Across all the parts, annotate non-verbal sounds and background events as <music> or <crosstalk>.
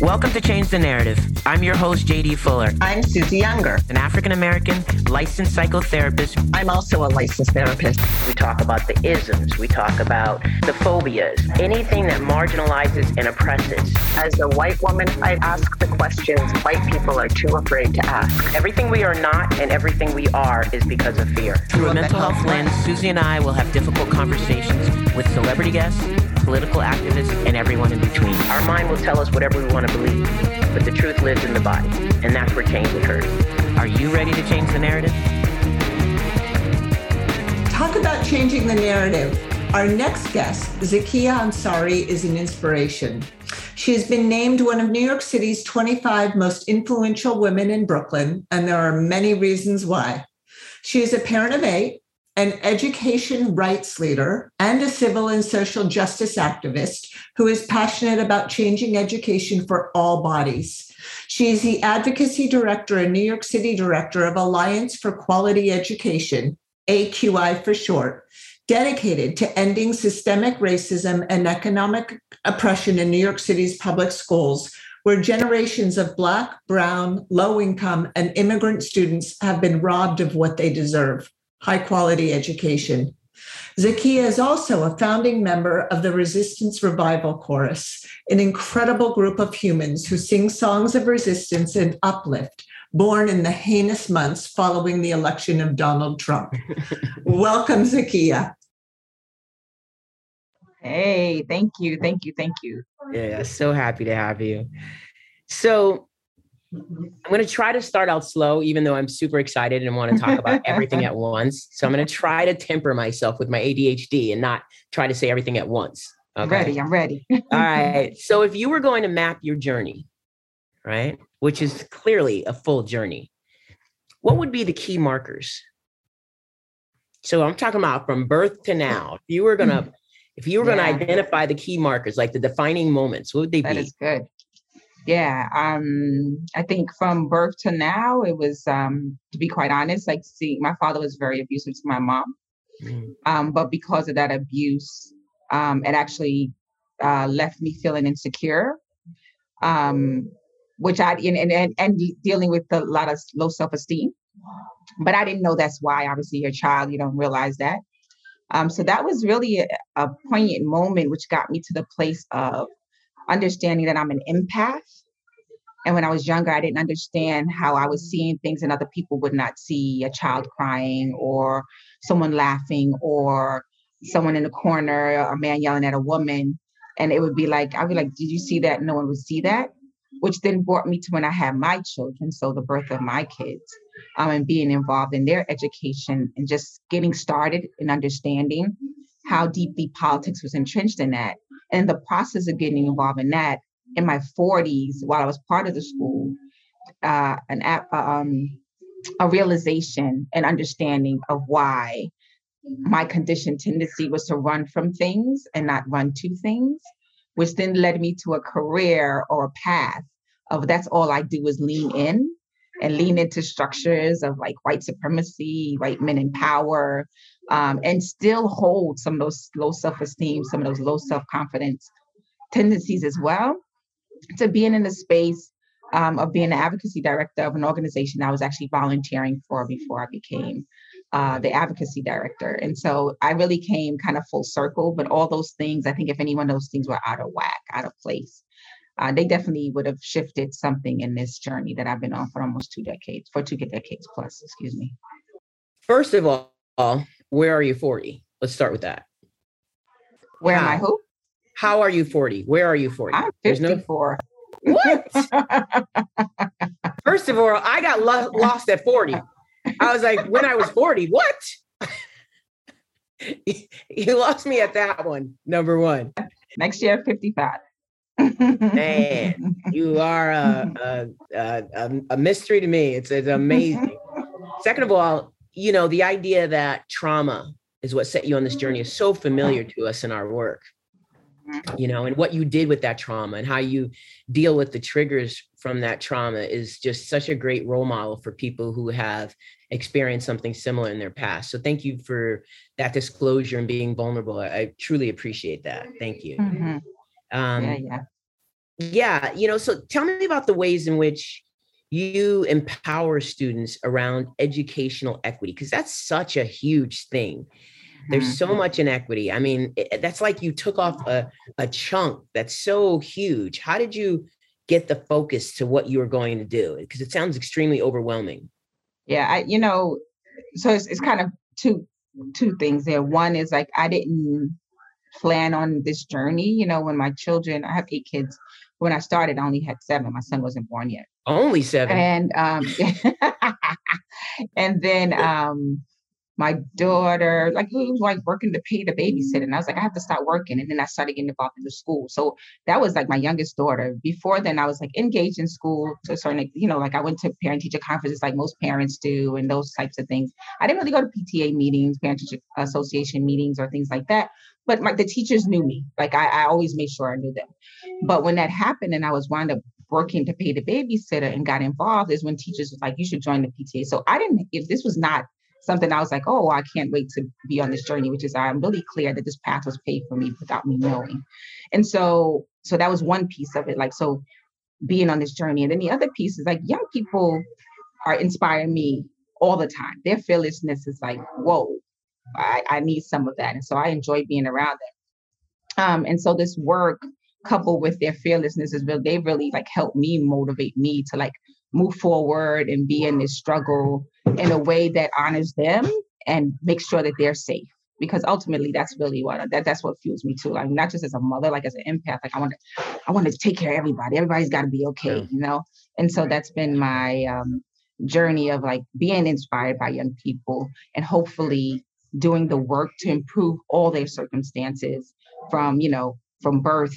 Welcome to Change the Narrative. I'm your host, JD Fuller, I'm Susie Younger. an African American licensed psychotherapist. I'm also a licensed therapist. We talk about the isms, we talk about the phobias, anything that marginalizes and oppresses. As a white woman, I ask the questions white people are too afraid to ask. Everything we are not and everything we are is because of fear. Through a mental health lens, Susie and I will have difficult conversations with celebrity guests, political activists, and everyone in between. Our mind will tell us whatever we want to believe, but the truth lives in the body, and that's where change occurs. Are you ready to change the narrative? Talk about changing the narrative. Our next guest, Zakiyah Ansari, is an inspiration. She has been named one of New York City's 25 most influential women in Brooklyn, and there are many reasons why. She is a parent of eight, an education rights leader, and a civil and social justice activist who is passionate about changing education for all bodies. She is the advocacy director and New York City director of Alliance for Quality Education, AQE for short, dedicated to ending systemic racism and economic oppression in New York City's public schools, where generations of Black, Brown, low income, and immigrant students have been robbed of what they deserve high quality education. Zakiyah is also a founding member of the Resistance Revival Chorus, an incredible group of humans who sing songs of resistance and uplift, born in the heinous months following the election of Donald Trump. <laughs> Welcome, Zakiyah. Hey, thank you, thank you, thank you. Yeah, so happy to have you. So I'm going to try to start out slow, even though I'm super excited and want to talk about <laughs> everything at once. So I'm going to try to temper myself with my ADHD and not try to say everything at once. I'm ready, I'm ready. <laughs> All right. So if you were going to map your journey, right, which is clearly a full journey, what would be the key markers? So I'm talking about from birth to now. If you were going to if you were going to Yeah. identify the key markers, like the defining moments, what would they That be? is good. Yeah, um, I think from birth to now, it was um, to be quite honest, like see, my father was very abusive to my mom. Mm, Um, but because of that abuse, um, it actually uh, left me feeling insecure. Um, which I and, and and dealing with a lot of low self-esteem. But I didn't know that's why. Obviously, you're a child, you don't realize that. Um, so that was really a, a poignant moment, which got me to the place of understanding that I'm an empath. And when I was younger, I didn't understand how I was seeing things and other people would not see a child crying or someone laughing or someone in the corner, a man yelling at a woman. And it would be like, I'd be like, did you see that? No one would see that. Which then brought me to when I had my children. So the birth of my kids um, and being involved in their education and just getting started and understanding how deeply politics was entrenched in that. And the process of getting involved in that in my 40s, while I was part of the school, uh, an um, a realization and understanding of why my conditioned tendency was to run from things and not run to things, which then led me to a career or a path of that's all I do is lean in and lean into structures of like white supremacy, white men in power, um, and still hold some of those low self-esteem, some of those low self-confidence tendencies as well. To being in the space um, of being an advocacy director of an organization I was actually volunteering for before I became uh, the advocacy director. And so I really came kind of full circle, but all those things, I think if any one of those things were out of whack, out of place, uh, they definitely would have shifted something in this journey that I've been on for almost two decades, for two decades plus, excuse me. First of all, where are you 40? Let's start with that. Where am I? How? Who? How are you 40? Where are you 40? I'm There's no 54. what? <laughs> First of all, I got lo- lost at 40. I was like, when I was 40, what? <laughs> you lost me at that one. Number one. Next year, 55. Man, you are <laughs> a, a, a, a- mystery to me. It's, it's amazing. <laughs> Second of all, you know, the idea that trauma is what set you on this journey is so familiar to us in our work. You know, and what you did with that trauma and how you deal with the triggers from that trauma is just such a great role model for people who have experienced something similar in their past. So thank you for that disclosure and being vulnerable. I, I truly appreciate that. Thank you. Mhm. Um, yeah, yeah. yeah, you know, so tell me about the ways in which you empower students around educational equity because that's such a huge thing there's so Mhm. much inequity i mean it- that's like you took off a, a chunk that's so huge how did you get the focus to what you were going to do because it sounds extremely overwhelming Yeah, I you know, so it's it's kind of two two things there. One is like I didn't plan on this journey. You know, when my children, I have eight kids. When I started, I only had seven. My son wasn't born yet. only seven and um <laughs> and then um my daughter like it was like working to pay the babysitter and i was like i have to start working and then i started getting involved in the school. So that was like my youngest daughter. Before then i was like engaged in school to a certain you know like i went to parent teacher conferences like most parents do and those types of things. I didn't really go to pta meetings parent teacher association meetings or things like that but my, the teachers knew me. Like I, I always made sure i knew them. But when that happened and i was wound up working to pay the babysitter and got involved is when teachers was like, you should join the PTA. So I didn't, if this was not something I was like, oh, I can't wait to be on this journey, which is I'm really clear that this path was paid for me without me knowing. And so, so that was one piece of it. Like, so being on this journey. And then the other piece is like young people are inspiring me all the time. Their fearlessness is like, whoa, I, I need some of that. And so I enjoy being around them. Um, and so this work coupled with their fearlessness is really they really like help me motivate me to like move forward and be in this struggle in a way that honors them and make sure that they're safe because ultimately that's really what that, that's what fuels me too like not just as a mother like as an empath like i want to i want to take care of everybody everybody's got to be okay Yeah. you know and so that's been my um journey of like being inspired by young people and hopefully doing the work to improve all their circumstances from you know from birth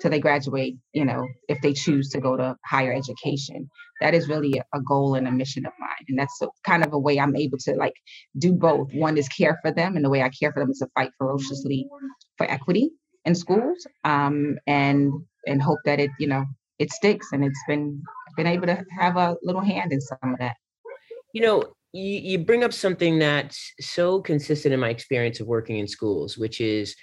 till they graduate you know if they choose to go to higher education. That is really a- goal and a mission of mine and that's kind of a way i'm able to like do both. One is care for them and the way i care for them is to fight ferociously for equity in schools um, and and hope that it you know it sticks and it's been been able to have a little hand in some of that. You know you, you bring up something that's so consistent in my experience of working in schools which is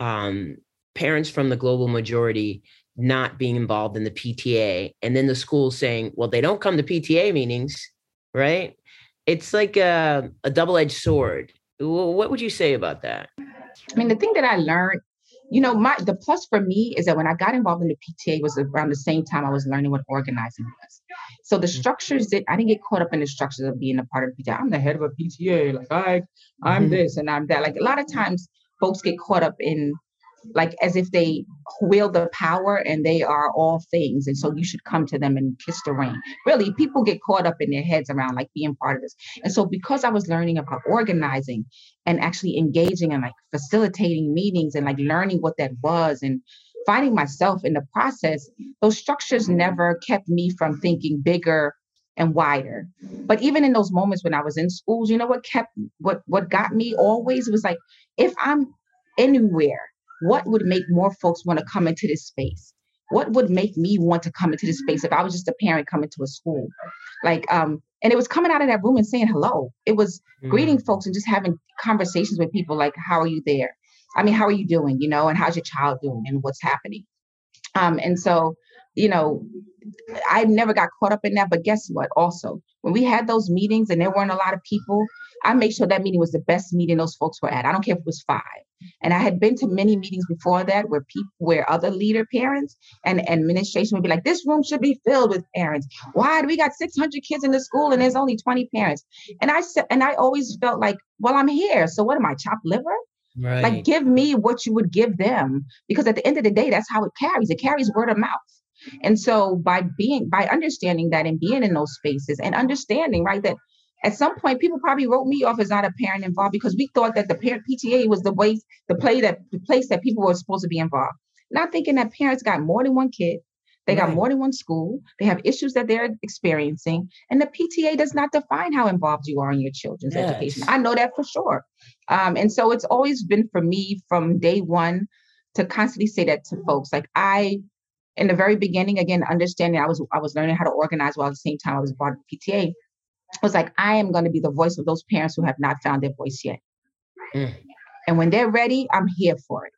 um, parents from the global majority not being involved in the pta and then the school saying well they don't come to pta meetings right it's like a, a double-edged sword what would you say about that I mean, the thing that I learned, you know, my the plus for me is that when I got involved in the PTA was around the same time I was learning what organizing was. So the Mhm. structures that I didn't get caught up in the structures of being a part of the PTA. I'm the head of a PTA, like I, I'm Mhm. this and I'm that. Like a lot of times, folks get caught up in like as if they wield the power and they are all things, and so you should come to them and kiss the ring. Really, people get caught up in their heads around like being part of this. And so because I was learning about organizing and actually engaging and like facilitating meetings and like learning what that was and finding myself in the process, those structures never kept me from thinking bigger and wider. But even in those moments when I was in schools, you know what kept what what got me always was like if I'm anywhere, what would make more folks want to come into this space? What would make me want to come into this space if I was just a parent coming to a school? Like um and it was coming out of that room and saying hello. It was greeting folks and just having conversations with people like how are you there i mean how are you doing you know and how's your child doing and what's happening um and so you know i never got caught up in that but guess what also when we had those meetings and there weren't a lot of people i made sure that meeting was the best meeting those folks were at i don't care if it was five and i had been to many meetings before that where people where other leader parents and administration would be like this room should be filled with parents why do we got 600 kids in the school and there's only 20 parents and I said, and I always felt like, well, I'm here. So what am I, chopped liver? right Like, give me what you would give them, because at the end of the day, that's how it carries. It carries word of mouth. And so by being, by understanding that and being in those spaces and understanding, right, that at some point people probably wrote me off as not a parent involved because we thought that the parent PTA was the way, the play that the place that people were supposed to be involved. Not thinking that parents got more than one kid, they got more than one school, they have issues that they're experiencing, and the PTA does not define how involved you are in your children's education. I know that for sure. Um, and so it's always been for me from day one to constantly say that to folks. Like I, in the very beginning, again, understanding I was I was learning how to organize while at the same time I was part of PTA. Was like I am going to be the voice of those parents who have not found their voice yet. Mm. And when they're ready, I'm here for it.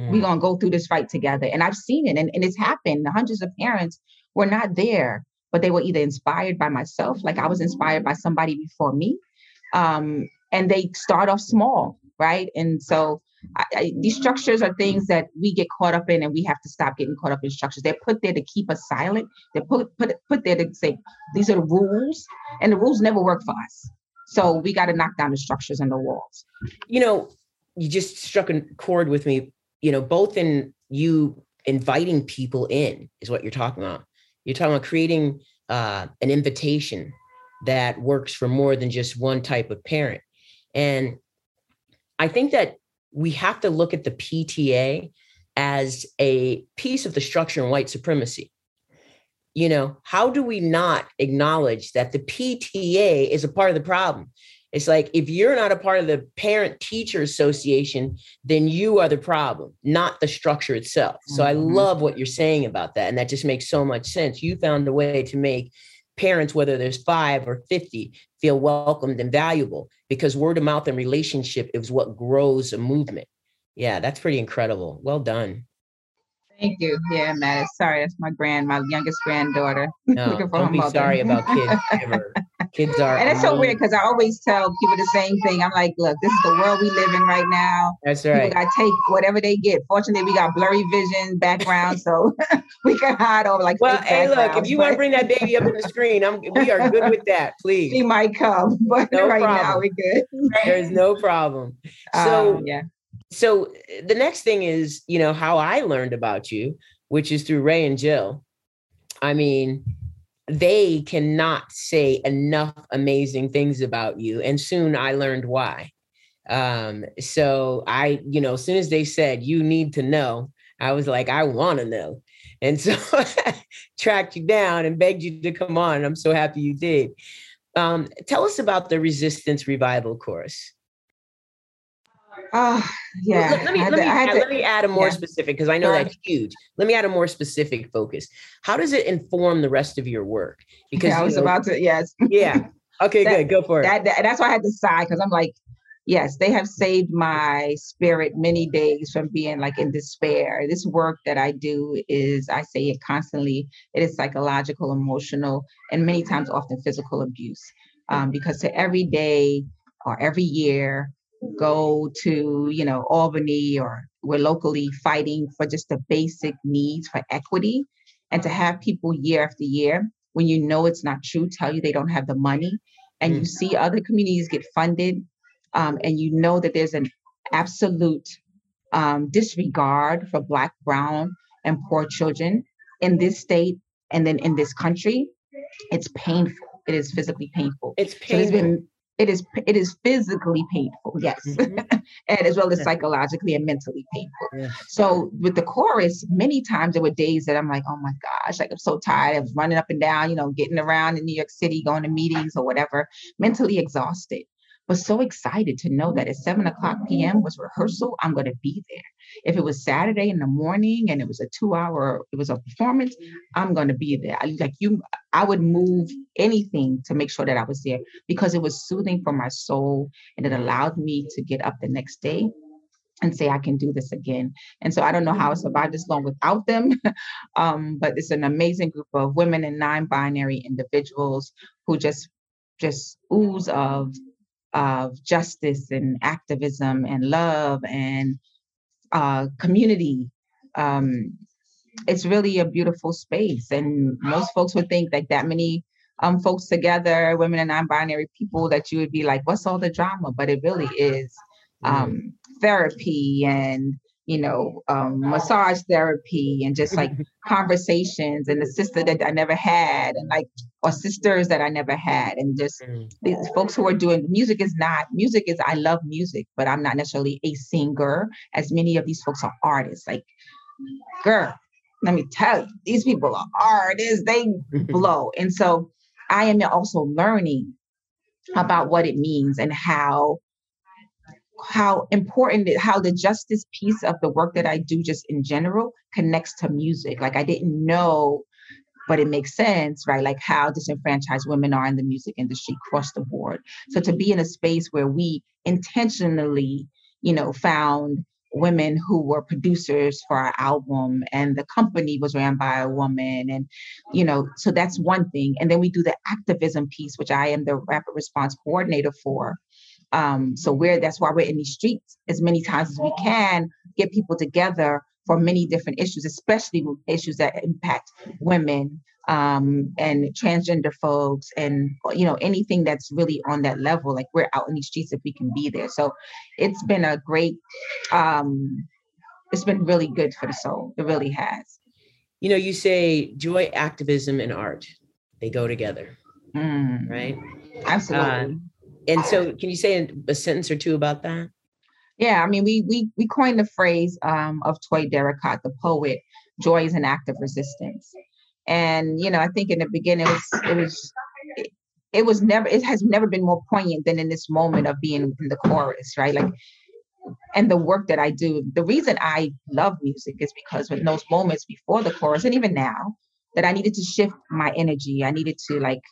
mm. we're gonna go through this fight together. And I've seen it and, and it's happened. The Hundreds of parents were not there, but they were either inspired by myself, like I was inspired by somebody before me. Um, and they start off small, right? And so I, I, these structures are things that we get caught up in, and we have to stop getting caught up in structures. They're put there to keep us silent. They're put put put there to say these are the rules, and the rules never work for us. So we got to knock down the structures and the walls. You know, you just struck a chord with me. You know, both in you inviting people in is what you're talking about. You're talking about creating uh, an invitation that works for more than just one type of parent. And I think that we have to look at the PTA as a piece of the structure in white supremacy. You know, how do we not acknowledge that the PTA is a part of the problem? It's like if you're not a part of the parent teacher association, then you are the problem, not the structure itself. So I mm-hmm. love what you're saying about that. And that just makes so much sense. You found a way to make parents, whether there's five or 50, feel welcomed and valuable because word of mouth and relationship is what grows a movement. Yeah, that's pretty incredible. Well done. Thank you. Yeah, Matt. Sorry, that's my grand, my youngest granddaughter. <laughs> No, don't be mother. sorry about kids <laughs> ever. Kids are. And it's so weird because I always tell people the same thing. I'm like, look, this is the world we live in right now. That's right. People got to take whatever they get. Fortunately, we got blurry vision background, so <laughs> we can hide over like. Well, hey, look, if you want to bring that baby up on the screen, I'm, we are good with that. Please. She might come, but no right problem. now we're good. There's no problem. So um, yeah. So the next thing is, you know, how I learned about you, which is through Ray and Jill. I mean, they cannot say enough amazing things about you. And soon I learned why. Um, so I, you know, as soon as they said you need to know, I was like, I want to know. And so <laughs> tracked you down and begged you to come on. And I'm so happy you did. Um, tell us about the Resistance Revival Chorus. Oh, yeah. Let, let me, let, to, me add, to, let me add a more yeah. specific, because I know that's huge. Let me add a more specific focus. How does it inform the rest of your work? Because yeah, I was know, about to, yes. Yeah. Okay, that, good. Go for it. That, that, that's why I had to sigh, because I'm like, yes, they have saved my spirit many days from being like in despair. This work that I do is, I say it constantly, it is psychological, emotional, and many times often physical abuse. Um, because to every day or every year, go to you know albany or we're locally fighting for just the basic needs for equity and to have people year after year when you know it's not true tell you they don't have the money and mm. you see other communities get funded um, and you know that there's an absolute um, disregard for black brown and poor children in this state and then in this country it's painful it is physically painful it's painful. So it is it is physically painful yes mm-hmm. <laughs> and as well as psychologically and mentally painful yeah. so with the chorus many times there were days that i'm like oh my gosh like i'm so tired of running up and down you know getting around in new york city going to meetings or whatever mentally exhausted but so excited to know that at 7 o'clock p.m was rehearsal i'm going to be there if it was saturday in the morning and it was a two hour it was a performance i'm going to be there like you i would move anything to make sure that i was there because it was soothing for my soul and it allowed me to get up the next day and say I can do this again. And so I don't know how I survived this long without them, <laughs> um, but it's an amazing group of women and non-binary individuals who just just ooze of of justice and activism and love and uh, community. Um, it's really a beautiful space. And most folks would think like that many um, folks together, women and non-binary people, that you would be like, what's all the drama? But it really is um, therapy and you know, um, massage therapy and just like <laughs> conversations and the sister that I never had and like or sisters that I never had and just mm. these folks who are doing music is not music is I love music, but I'm not necessarily a singer as many of these folks are artists. Like, girl, let me tell you, these people are artists, they <laughs> blow. And so I am also learning about what it means and how how important it, how the justice piece of the work that I do just in general connects to music. Like I didn't know, but it makes sense, right? Like how disenfranchised women are in the music industry across the board. So to be in a space where we intentionally, you know, found women who were producers for our album and the company was ran by a woman and you know so that's one thing and then we do the activism piece which i am the rapid response coordinator for um, so we're that's why we're in these streets as many times as we can get people together for many different issues especially issues that impact women um, and transgender folks and you know anything that's really on that level like we're out in these streets if we can be there. So it's been a great um, it's been really good for the soul. It really has. You know you say joy activism and art they go together mm. right? Absolutely. uh, and so can you say a sentence or two about that yeah i mean we we we coined the phrase um, of Toi Derricotte the poet joy is an act of resistance and you know, I think in the beginning it was it was it, it was never it has never been more poignant than in this moment of being in the chorus, right? Like and the work that I do, the reason I love music is because in those moments before the chorus and even now, that I needed to shift my energy. I needed to like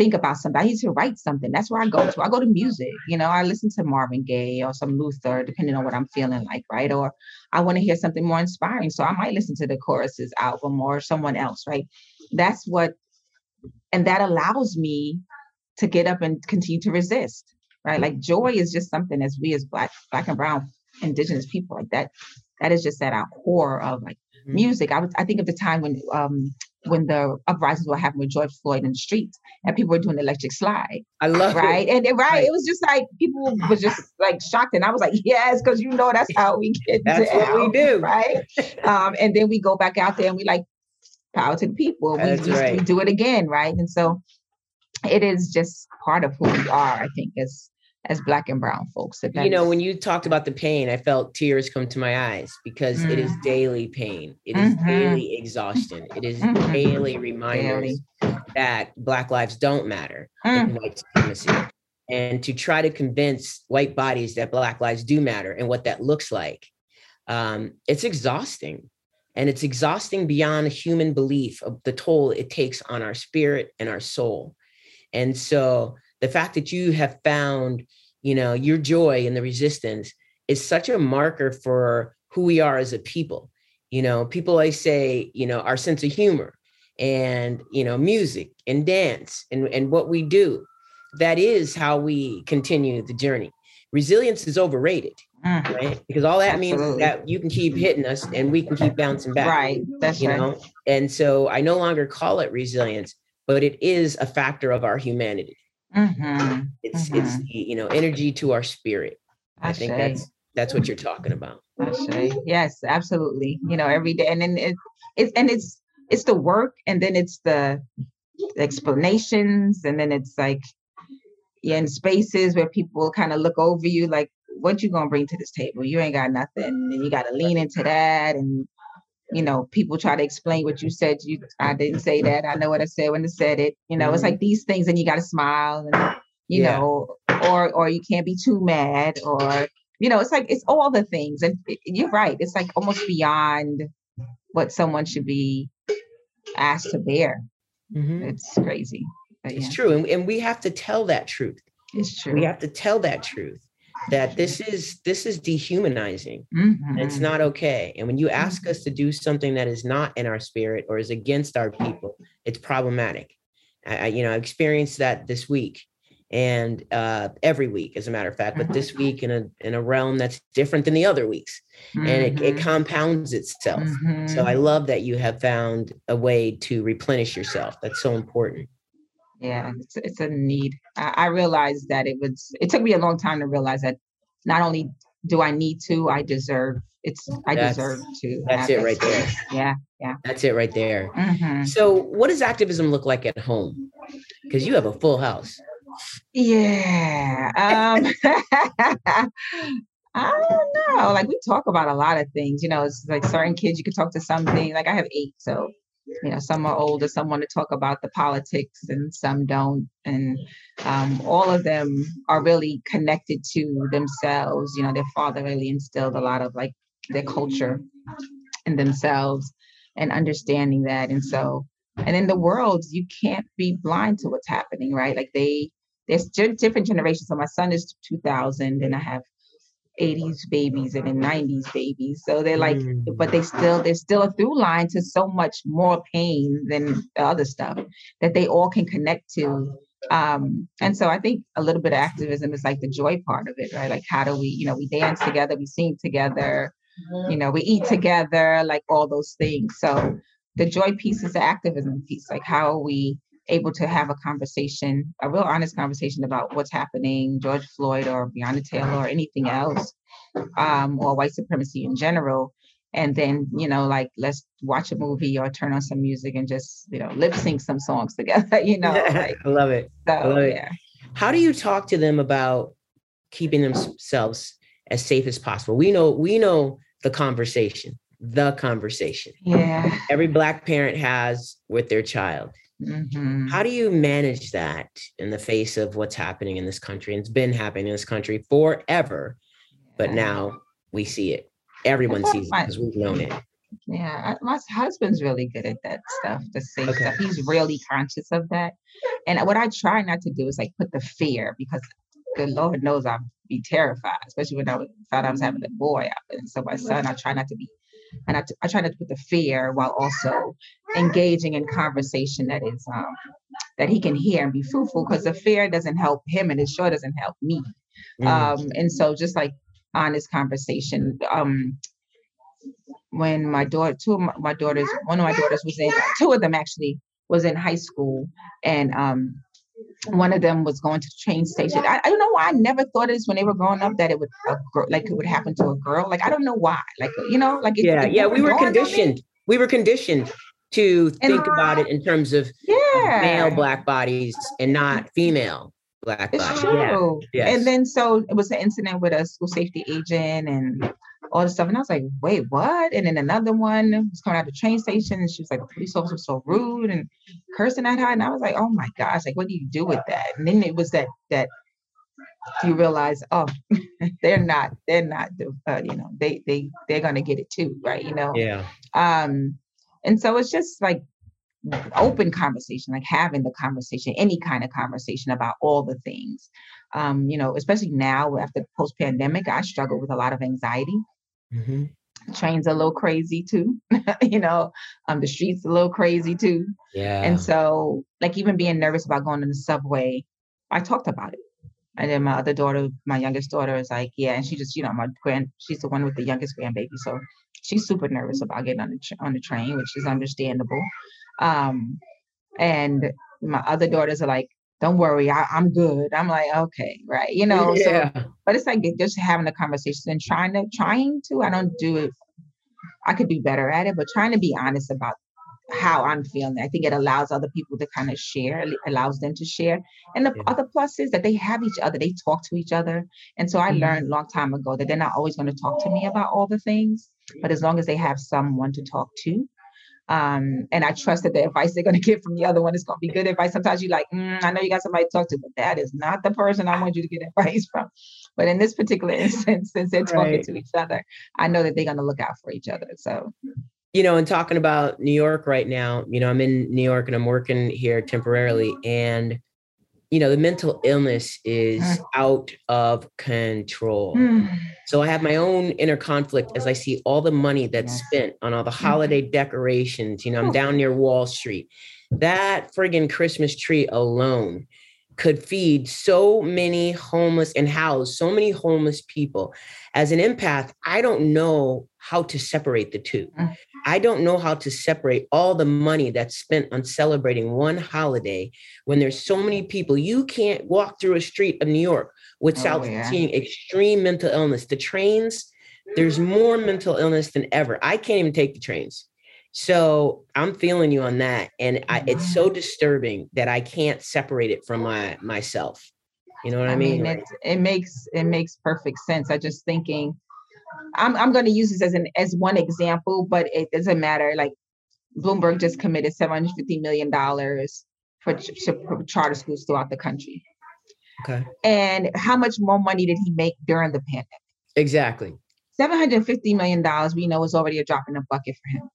think about something. I need to write something. That's where I go to. I go to music. You know, I listen to Marvin Gaye or some Luther, depending on what I'm feeling like, right? Or I want to hear something more inspiring. So I might listen to the choruses album or someone else, right? That's what, and that allows me to get up and continue to resist, right? Like joy is just something as we as black, black and brown indigenous people like that, that is just at our core of like mm-hmm. music. I was I think of the time when um when the uprisings were happening with George Floyd in the streets and people were doing electric slide. I love right. It. And, and right, right, it was just like people were just like shocked. And I was like, yes, because you know that's how we get That's what we do. <laughs> Right. Um, and then we go back out there and we like power to the people. We, we, right. we do it again, right? And so it is just part of who we are, I think, as as black and brown folks. That you know, when you talked about the pain, I felt tears come to my eyes because mm. it is mm. daily pain. It is mm-hmm. daily exhaustion. It is mm-hmm. daily reminders daily. that black lives don't matter mm. in white supremacy. And to try to convince white bodies that black lives do matter and what that looks like, um, it's exhausting. And it's exhausting beyond human belief of the toll it takes on our spirit and our soul. And so the fact that you have found you know your joy in the resistance is such a marker for who we are as a people you know people always say you know our sense of humor and you know music and dance and, and what we do that is how we continue the journey resilience is overrated mm. right because all that Absolutely. means that you can keep hitting us and we can keep bouncing back right that's you right. know and so i no longer call it resilience but it is a factor of our humanity Mm-hmm. It's mm-hmm. it's the, you know energy to our spirit. I, I think that's that's what you're talking about. I yes, absolutely. You know, every day, and then it, it's and it's it's the work, and then it's the, the explanations, and then it's like yeah, in spaces where people kind of look over you, like, what you gonna bring to this table? You ain't got nothing, and you got to lean into that, and you know, people try to explain what you said. You, I didn't say that. I know what I said when I said it. You know, mm-hmm. it's like these things, and you got to smile, and you yeah. know, or or you can't be too mad, or you know, it's like it's all the things. And you're right. It's like almost beyond what someone should be asked to bear. Mm-hmm. It's crazy. But, it's true, and, and we have to tell that truth. It's true. We have to tell that truth that this is this is dehumanizing mm-hmm. it's not okay and when you ask us to do something that is not in our spirit or is against our people it's problematic i you know i experienced that this week and uh, every week as a matter of fact but this mm-hmm. week in a in a realm that's different than the other weeks mm-hmm. and it, it, mm-hmm. compounds itself mm-hmm. so i love that you have found a way to replenish yourself that's so important yeah, it's, it's a need. I, I realized that it was, it took me a long time to realize that not only do I need to, I deserve it's I that's, deserve to. That's it right there. Yeah, yeah. That's it right there. Mm-hmm. So, what does activism look like at home? Because you have a full house. Yeah. Um, <laughs> I don't know. Like we talk about a lot of things. You know, it's like certain kids you can talk to something. Like I have eight, so you know some are older some want to talk about the politics and some don't. And um, all of them are really connected to themselves. You know their father really instilled a lot of like their culture in themselves and understanding that. And so and in the world you can't be blind to what's happening right? Like they there's different generations. So my son is 2000 and i have 80s babies and then 90s babies. So they're like, Mm. but they still there's still a through line to so much more pain than the other stuff that they all can connect to. Um, and so I think a little bit of activism is like the joy part of it, right? Like how do we, you know, we dance together, we sing together, you know, we eat together, like all those things. So the joy piece is the activism piece. Like how are we able to have a conversation, a real honest conversation about what's happening, George Floyd or Breonna Taylor or anything else, um, or white supremacy in general. And then, you know, like let's watch a movie or turn on some music and just, you know, lip sync some songs <laughs> together, you know. Like, I love it. so, love it. yeah. How do you talk to them about keeping themselves as safe as possible? We know we know the conversation, the conversation Yeah. every black parent has with their child. Mhm. How do you manage that in the face of what's happening in this country? And it's been happening in this country forever, but now we see it. Everyone sees it because we've known it. Yeah, my husband's really good at that stuff, the safe Okay. stuff. He's really conscious of that. And what I try not to do is like put the fear because the Lord knows I'd be terrified, especially when I found I was having a boy. And so my son, I try not to be, and I try not to put the fear while also engaging in conversation that is um that he can hear and be fruitful because the fear doesn't help him and it sure doesn't help me. Mhm. Um, and so just like honest conversation. Um, when my daughter, two of my, my daughters, one of my daughters was in, two of them actually was in high school, and um, one of them was going to the train station. I, I don't know why I never thought this when they were growing up that it would a girl, like it would happen to a girl. Like I don't know why. Like you know, like it, yeah, it yeah, we were dawned on me. conditioned. We were conditioned to And- think about it in terms of Yeah, male black bodies and not female black It's bodies. true. Yeah. Yes. And then so it was an incident with a school safety agent and all this stuff. And I was like, wait, what? And then another one was coming out of the train station and she was like, the police officer was so rude and cursing at her. And I was like, oh my gosh, like what do you do with that? And then it was that that you realize, oh, <laughs> they're not, they're not the uh, you know, they they they're gonna get it too, right? You know? yeah. um and so it's just like open conversation like having the conversation any kind of conversation about all the things um you know especially now after post pandemic i struggle with a lot of anxiety Mhm. trains a little crazy too <laughs> you know um the streets a little crazy too Yeah. and so like even being nervous about going in the subway i talked about it and then my other daughter my youngest daughter is like yeah and she just you know my grand she's the one with the youngest grandbaby so she's super nervous about getting on the tr- on the train which is understandable. Um and my other daughters are like don't worry I, i'm good. I'm like okay right you know so yeah. but it's like just having a conversation and trying to trying to i don't do it i could be better at it but trying to be honest about how i'm feeling i think it allows other people to kind of share allows them to share and the Yeah. other plus is that they have each other they talk to each other and so i Mhm. learned a long time ago that they're not always going to talk to me about all the things but as long as they have someone to talk to um, and I trust that the advice they're going <laughs> to get from the other one is going to be good advice. Sometimes you're like, "Mm, I know you got somebody to talk to, but that is not the person I want you to get <laughs> advice from. But in this particular <laughs> instance, since they're talking Right. to each other, I know that they're going to look out for each other. So, you know, and talking about New York right now, you know, I'm in New York and I'm working here temporarily. And, you know, the mental illness is Mm. out of control. mm, So I have my own inner conflict as I see all the money that's spent on all the holiday decorations. You know, I'm down near Wall Street. That friggin' Christmas tree alone could feed so many homeless and house so many homeless people. As an empath, I don't know how to separate the two. Mm. I don't know how to separate all the money that's spent on celebrating one holiday when there's so many people. You can't walk through a street of New York without Oh, yeah. seeing extreme mental illness. The trains, there's more mental illness than ever. I can't even take the trains. So I'm feeling you on that. And I, it's mm-hmm. so disturbing that I can't separate it from my myself. You know what I, I mean? mean, it, it makes it makes perfect sense. I just thinking, I'm I'm going to use this as an as one example, but it doesn't matter. Like Bloomberg just committed 750 million dollars for, ch- ch- for charter schools throughout the country. okay. And how much more money did he make during the pandemic? Exactly. 750 million dollars we know is already a drop in the bucket for him.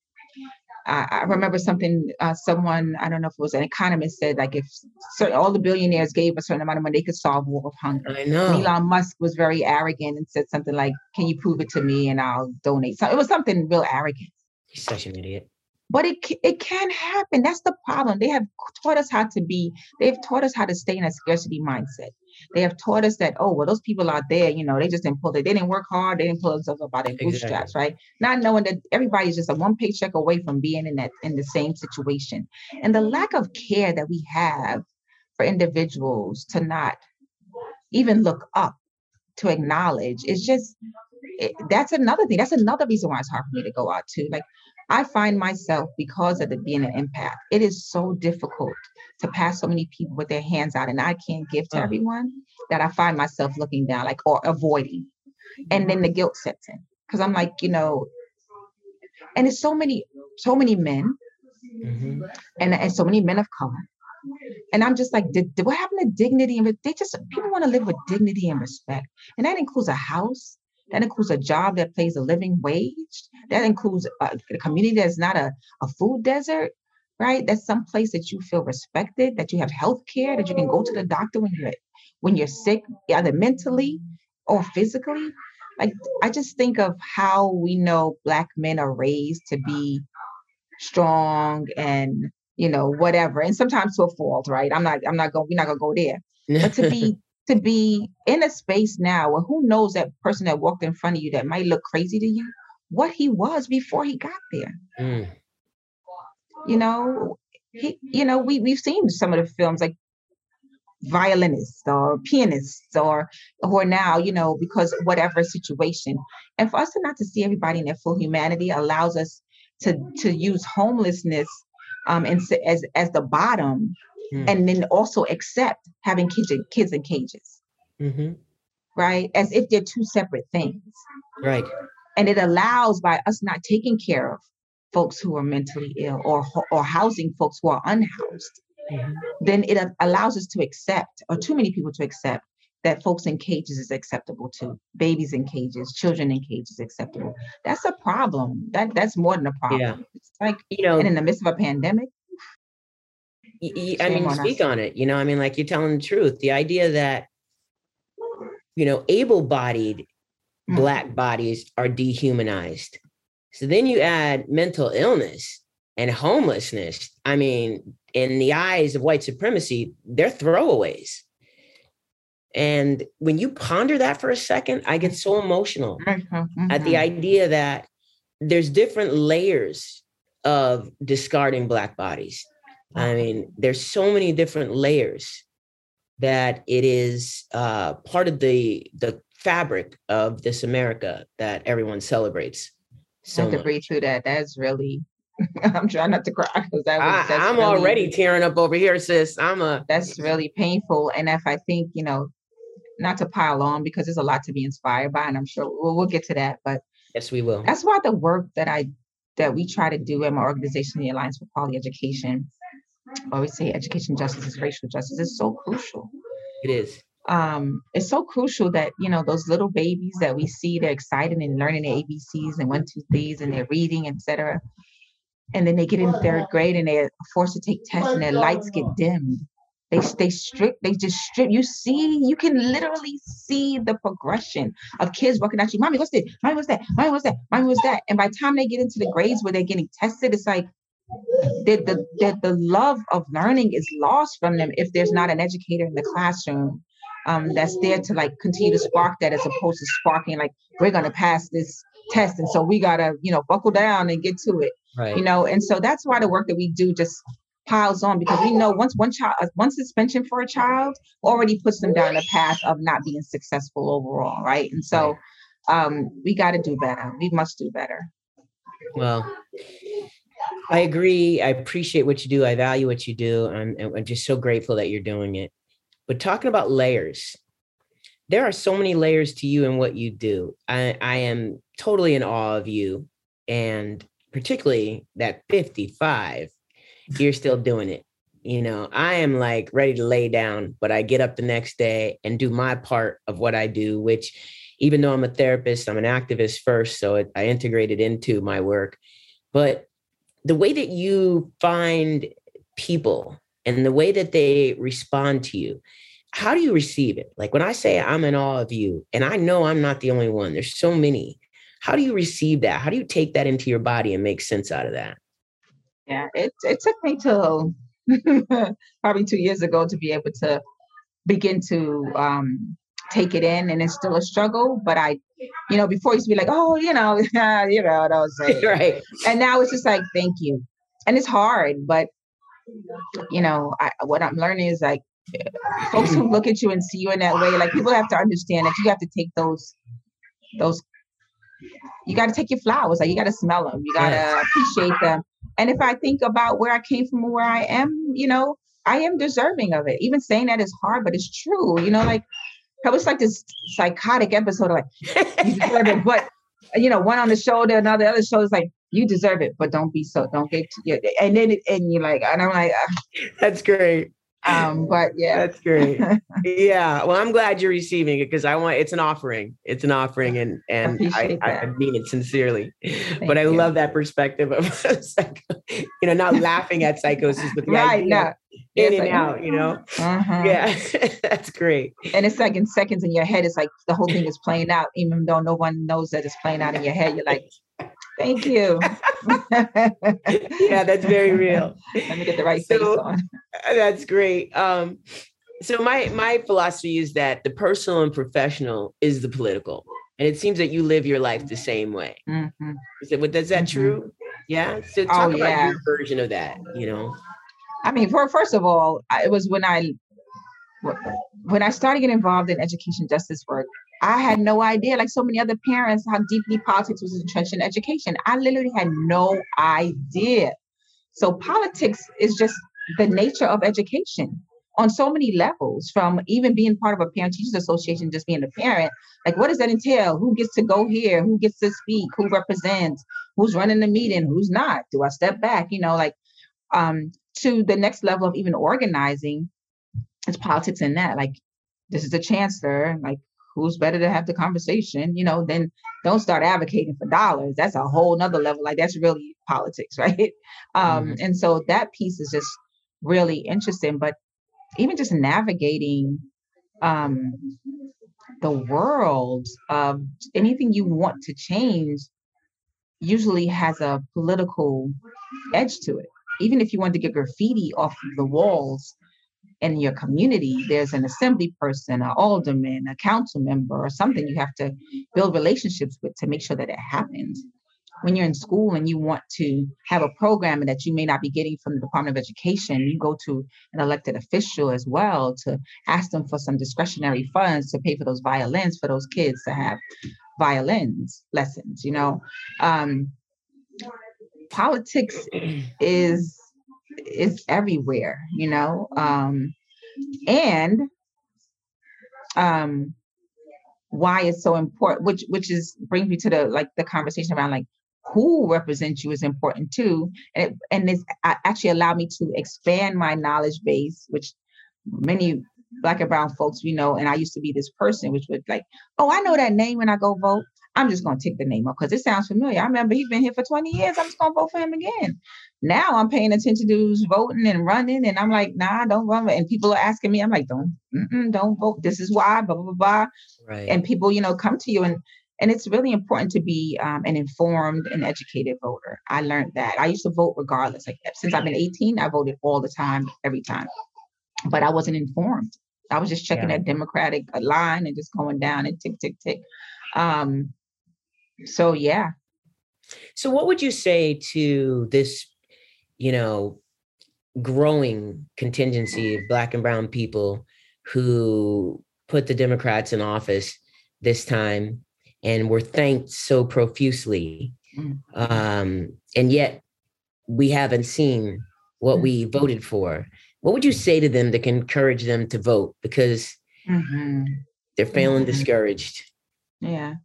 I, I remember something uh, someone I don't know if it was an economist said like if certain, all the billionaires gave a certain amount of money, they could solve war of hunger. I know. And Elon Musk was very arrogant and said something like, "Can you prove it to me and I'll donate?" So it was something real arrogant. He's such an idiot. But it it can happen. That's the problem. They have taught us how to be. They've taught us how to stay in a scarcity mindset. They have taught us that oh well, those people out there, you know, they just didn't pull it. They didn't work hard. They didn't pull themselves up by their Exactly. bootstraps, right? Not knowing that everybody's just a one paycheck away from being in that in the same situation, and the lack of care that we have for individuals to not even look up to acknowledge is just it, that's another thing. That's another reason why it's hard for me to go out too. Like I find myself because of the being an empath, it is so difficult to pass so many people with their hands out and I can't give to Uh. everyone that I find myself looking down, like or avoiding. And then the guilt sets in. Cause I'm like, you know, and it's so many, so many men Mhm. and, and so many men of color. And I'm just like, did, did what happened to dignity? And they just people want to live with dignity and respect. And that includes a house, that includes a job that pays a living wage, that includes a, a community that's not a, a food desert, right? That's some place that you feel respected, that you have health care, that you can go to the doctor when you're when you're sick, either mentally or physically. Like I just think of how we know black men are raised to be strong and you know whatever. And sometimes to a fault right? I'm not i'm not going we're not going to go there. But to be to be in a space now where who knows that person that walked in front of you that might look crazy to you what he was before he got there Mm. you know he you know we we've seen some of the films like violinists or pianists or who are now you know because whatever situation and for us to not to see everybody in their full humanity allows us to to use homelessness um and as as the bottom Mm. and then also accept having kids in, kids in cages Mhm. right as if they're two separate things Right. and it allows by us not taking care of folks who are mentally ill or or housing folks who are unhoused Mhm. then it allows us to accept or too many people to accept that folks in cages is acceptable too babies in cages children in cages acceptable that's a problem that that's more than a problem Yeah. it's like You know, and in the midst of a pandemic y- y- I mean, speak us. on it. You know, I mean, like you're telling the truth. The idea that, you know, able bodied Mm. Black bodies are dehumanized. So then you add mental illness and homelessness. I mean, in the eyes of white supremacy, they're throwaways. And when you ponder that for a second, I get so emotional Mhm, at the mhm. idea that there's different layers of discarding black bodies. I mean, there's so many different layers that it is uh, part of the the fabric of this America that everyone celebrates. I So have to breathe through that that's really <laughs> i'm trying not to cry because that was I, I'm really- already tearing up over here, sis. I'm a that's really painful and if i think you know not to pile on because there's a lot to be inspired by and i'm sure we'll, we'll get to that but yes, we will. that's why the work that I that we try to do in my organization, the Alliance for Quality Education, we say education justice is racial justice, is so crucial. It is. Um, it's so crucial that you know those little babies that we see, they're excited and learning their ABCs and one, two, threes, and they're reading, etc. And then they get in third grade and they're forced to take tests and their lights get dimmed. They they strip, they just strip. You see, you can literally see the progression of kids walking at you, mommy, what's this? Mommy, what's that? Mommy, what's that? Mommy, what's that? And by the time they get into the grades where they're getting tested, it's like the the the, the love of learning is lost from them if there's not an educator in the classroom um, that's there to like continue to spark that as opposed to sparking like we're gonna pass this test and so we gotta you know buckle down and get to it Right. you know? And so that's why the work that we do just piles on because we know once one child uh, one suspension for a child already puts them down the path of not being successful overall right? And so um we got to do better. We must do better. Well, I agree. I appreciate what you do. I value what you do. I'm, I'm just so grateful that you're doing it. But talking about layers, there are so many layers to you and what you do. I, I am totally in awe of you, and particularly that 55, you're still doing it. You know, I am like ready to lay down, but I get up the next day and do my part of what I do, which even though I'm a therapist, I'm an activist first. So it, I integrate it into my work. But the way that you find people and the way that they respond to you how do you receive it? Like when i say i'm in awe of you and i know i'm not the only one there's so many how do you receive that? How do you take that into your body and make sense out of that? Yeah it, it took me till <laughs> probably two years ago to be able to begin to um, take it in and it's still a struggle but i you know before used to be like oh you know <laughs> you know that was <laughs> right. and now it's just like thank you. And it's hard but you know I, what i'm learning is like folks who look at you and see you in that way like people have to understand that you have to take those those you got to take your flowers like you got to smell them you got to yes. appreciate them. And if i think about where i came from and where i am you know i am deserving of it. Even saying that is hard but it's true you know like it was like this psychotic episode of like you deserve it but you know one on the shoulder another the other shoulder is like you deserve it but don't be so don't get and then and you're like and i'm like uh, that's great um, but <laughs> yeah, that's great. <laughs> yeah. Well, I'm glad you're receiving it because I want it's an offering. It's an offering, and and I, I, mean it sincerely. <laughs> Thank but I you. love that perspective of you know not laughing at psychosis, but the right, idea in and like, out. You know. Uh-huh. Yeah, that's great. And it's like in seconds in your head. It's like the whole thing is playing out, even though no one knows that it's playing out in your head. You're like, Thank you. <laughs> yeah, that's very real. Let me get the right so, face on. Uh, that's great. Um, so my my philosophy is that the personal and professional is the political, and it seems that you live your life the same way. Mm-hmm. Is, it, is that mm-hmm. true? Yeah. So talk oh, about yeah. your version of that. You know. I mean, for first of all, it was when I when I started getting involved in education justice work. I had no idea, like so many other parents, how deeply politics was entrenched in education. I literally had no idea. So politics is just the nature of education on so many levels, from even being part of a parent teachers association, just being a parent. Like, what does that entail? Who gets to go here? Who gets to speak? Who represents? Who's running the meeting? Who's not? Do I step back? You know, like um, to the next level of even organizing, it's politics in that. Like, this is the chancellor. Like, who's better to have the conversation, you know, then don't start advocating for dollars. That's a whole nother level. Like that's really politics, <laughs> right? Um, mm-hmm. and so that piece is just really interesting. But even just navigating um the world of anything you want to change usually has a political edge to it. Even if you want to get graffiti off of the walls, in your community, there's an assembly person, an alderman, a council member, or something you have to build relationships with to make sure that it happens. When you're in school and you want to have a program that you may not be getting from the Department of Education, you go to an elected official as well to ask them for some discretionary funds to pay for those violins for those kids to have violins lessons. You know, um, politics is is everywhere, you know. Um, and um, why it's so important, which which is brings me to the like the conversation around like who represents you is important too, and it, and this actually allowed me to expand my knowledge base, which many black and brown folks we know, and I used to be this person which would like, oh, I know that name when I go vote. I'm just going to take the name off because it sounds familiar. I remember he's been here for 20 years. I'm just going to vote for him again. Now I'm paying attention to who's voting and running, and I'm like, nah, don't run. And people are asking me, I'm like, don't, don't vote. This is why, blah blah blah. Right. And people, you know, come to you and and it's really important to be um, an informed and educated voter. I learned that. I used to vote regardless. Like since I've been 18, I voted all the time, every time. But I wasn't informed. I was just checking yeah. that Democratic line and just going down and tick, tick, tick. Um, so yeah. So what would you say to this, you know, growing contingency of black and brown people who put the Democrats in office this time and were thanked so profusely. Mm. Um, and yet we haven't seen what we voted for. What would you say to them to encourage them to vote? Because mm-hmm. they're feeling mm-hmm. discouraged. Yeah.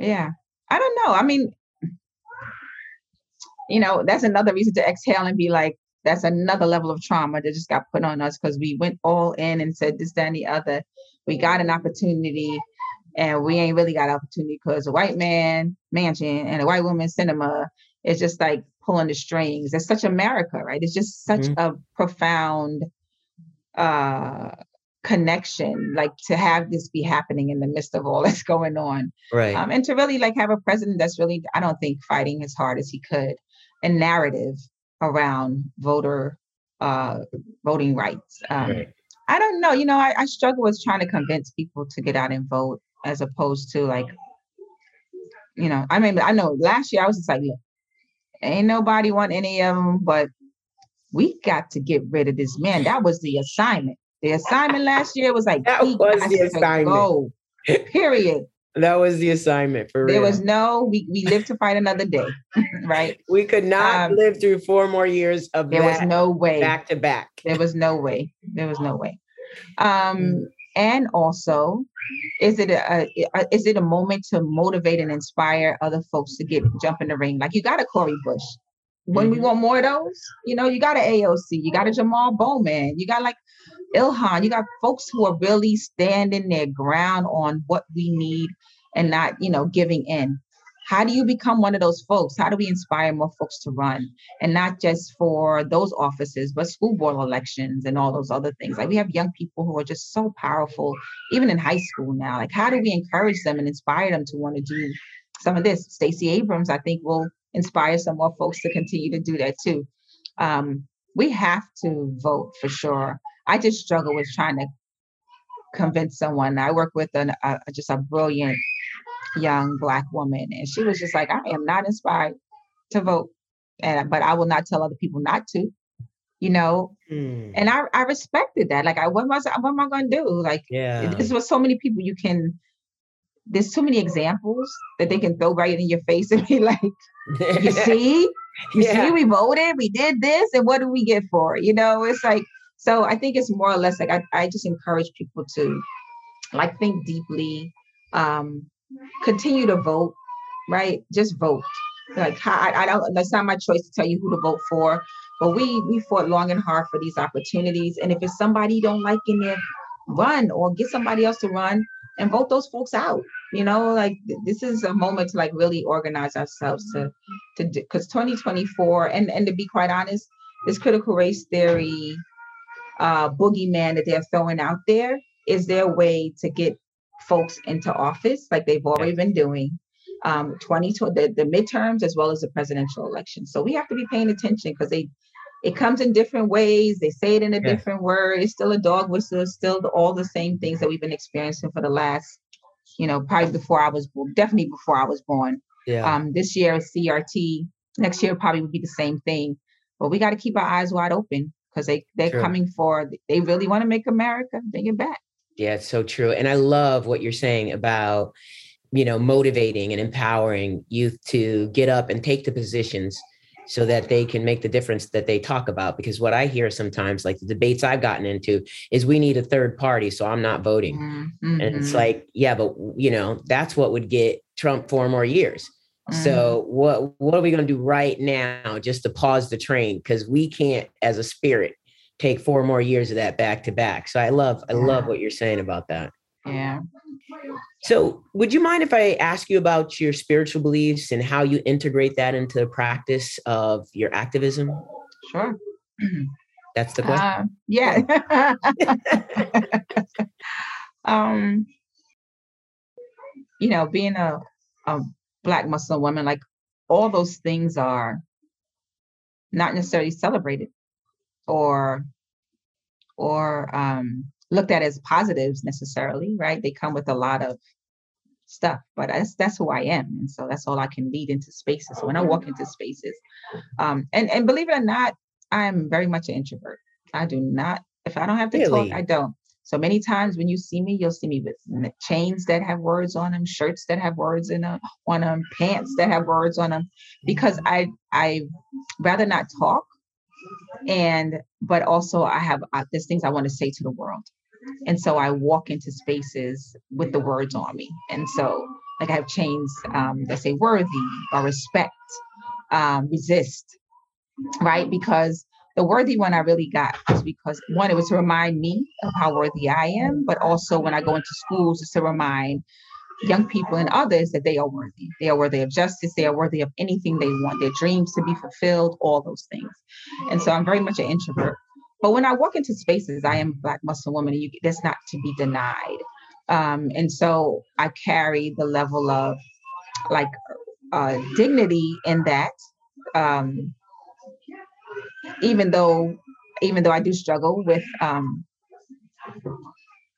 Yeah. I don't know. I mean, you know, that's another reason to exhale and be like, that's another level of trauma that just got put on us because we went all in and said this, that, and the other. We got an opportunity and we ain't really got opportunity because a white man Manchin and a white woman Sinema is just like pulling the strings. It's such America, right? It's just such Mhm. a profound uh connection, like to have this be happening in the midst of all <laughs> that's going on. Right. Um, and to really like have a president that's really, I don't think fighting as hard as he could and narrative around voter uh voting rights. Um, right. I don't know. You know, I, I struggle with trying to convince people to get out and vote as opposed to like, you know, I mean, I know last year I was just like, look, ain't nobody want any of them, but we got to get rid of this man. That was the assignment. The assignment last year was like, That was the assignment. <laughs> period. That was the assignment for real. There was no, we, we live to fight another day, <laughs> right? we could not um, live through four more years of There was no way. back to back. There was no way. There was no way. Um, and also, is it a, a is it a moment to motivate and inspire other folks to get jump in the ring? Like you got a Cori Bush. When we Mhm. want more of those, you know, you got an AOC, you got a Jamal Bowman, you got like Ilhan, you got folks who are really standing their ground on what we need and not, you know, giving in. How do you become one of those folks? How do we inspire more folks to run? And not just for those offices, but school board elections and all those other things. Like we have young people who are just so powerful, even in high school now. Like, how do we encourage them and inspire them to want to do some of this? Stacey Abrams, I think, will inspire some more folks to continue to do that too. Um, we have to vote for sure. I just struggle with trying to convince someone. I work with an, a, just a brilliant young black woman, and she was just like, "I am not inspired to vote, and but I will not tell other people not to." You know, Hmm. and I, I respected that. Like, I what was what am I going to do? Like, Yeah. this was so many people you can. There's too many examples that they can throw right in your face and be <laughs> like, "You <laughs> see, you Yeah. see, we voted, we did this, and what do we get for it?" You know, it's like so. I think it's more or less like I, I just encourage people to like think deeply, um, continue to vote, right? Just vote. Like I, I don't. That's not my choice to tell you who to vote for, but we we fought long and hard for these opportunities, and if it's somebody you don't like in there, run or get somebody else to run and vote those folks out. You know, like this is a moment to like really organize ourselves to to because 2024 and and to be quite honest, this critical race theory uh boogeyman that they're throwing out there is their way to get folks into office like they've already been doing um 20 the, the midterms as well as the presidential election so we have to be paying attention because they it comes in different ways they say it in a Yeah. different word it's still a dog whistle it's still the- all the same things that we've been experiencing for the last you know probably before i was born definitely before i was born yeah. um, this year is CRT. Next year probably would be the same thing. But we got to keep our eyes wide open because they they're True. coming for. They really want to make America bring it back. Yeah, it's so true. And I love what you're saying about, you know, motivating and empowering youth to get up and take the positions so that they can make the difference that they talk about. Because what I hear sometimes, like the debates I've gotten into, is we need a third party, so I'm not voting. Mhm, And it's mhm, like, yeah, but you know, that's what would get Trump four more years. Mhm. So what what are we going to do right now just to pause the train because we can't as a spirit take four more years of that back to back. So I love I love what you're saying about that. yeah. So would you mind if I ask you about your spiritual beliefs and how you integrate that into the practice of your activism? Sure. That's the question. Uh, yeah. <laughs> um, you know, being a, a black Muslim woman, like all those things are not necessarily celebrated or or um looked at as positives necessarily, right? They come with a lot of stuff, but that's that's who I am. And so that's all I can lead into spaces. So when I walk into spaces, um, and, and believe it or not, I'm very much an introvert. I do not, if I don't have to Really? talk, I don't. So many times when you see me, you'll see me with chains that have words on them, shirts that have words in them, on them, pants that have words on them, because I I rather not talk, and but also I have uh, there's things I want to say to the world, and so I walk into spaces with the words on me, and so like I have chains um, that say worthy or respect, um, resist, right? Because the worthy one I really got was because one, it was to remind me of how worthy I am, but also when I go into schools, it's to remind young people and others that they are worthy. They are worthy of justice. They are worthy of anything they want, their dreams to be fulfilled, all those things. And so I'm very much an introvert. But when I walk into spaces, I am a Black Muslim woman, and you, that's not to be denied. Um, and so I carry the level of like uh, dignity in that. Um, even though, even though I do struggle with um,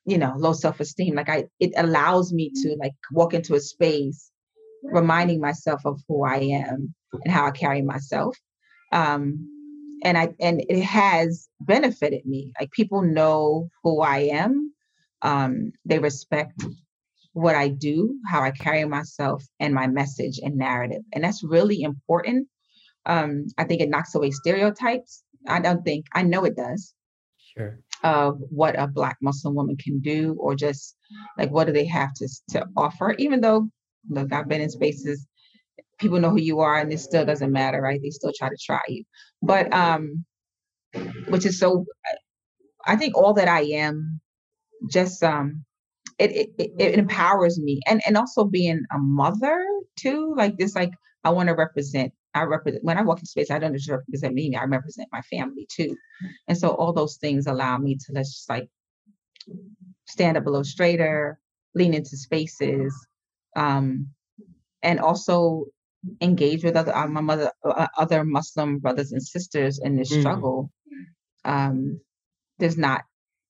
you know low self-esteem like i it allows me to like walk into a space reminding myself of who i am and how i carry myself. Um and i and it has benefited me. Like people know who i am. Um they respect what i do how i carry myself and my message and narrative. And that's really important um i think it knocks away stereotypes. I don't think i know it does. Sure. of what a black muslim woman can do or just like what do they have to to offer? Even though look i've been in spaces people know who you are and it still doesn't matter right? They still try to try you. But um which is so i think all that i am just um it it, it it empowers me. And and also being a mother too like this like i want to represent I represent when I walk in space, I don't just represent me, I represent my family too. And so all those things allow me to let's just like stand up a little straighter, lean into spaces, um, and also engage with other uh, my mother uh, other Muslim brothers and sisters in this Mhm. struggle. Um, there's not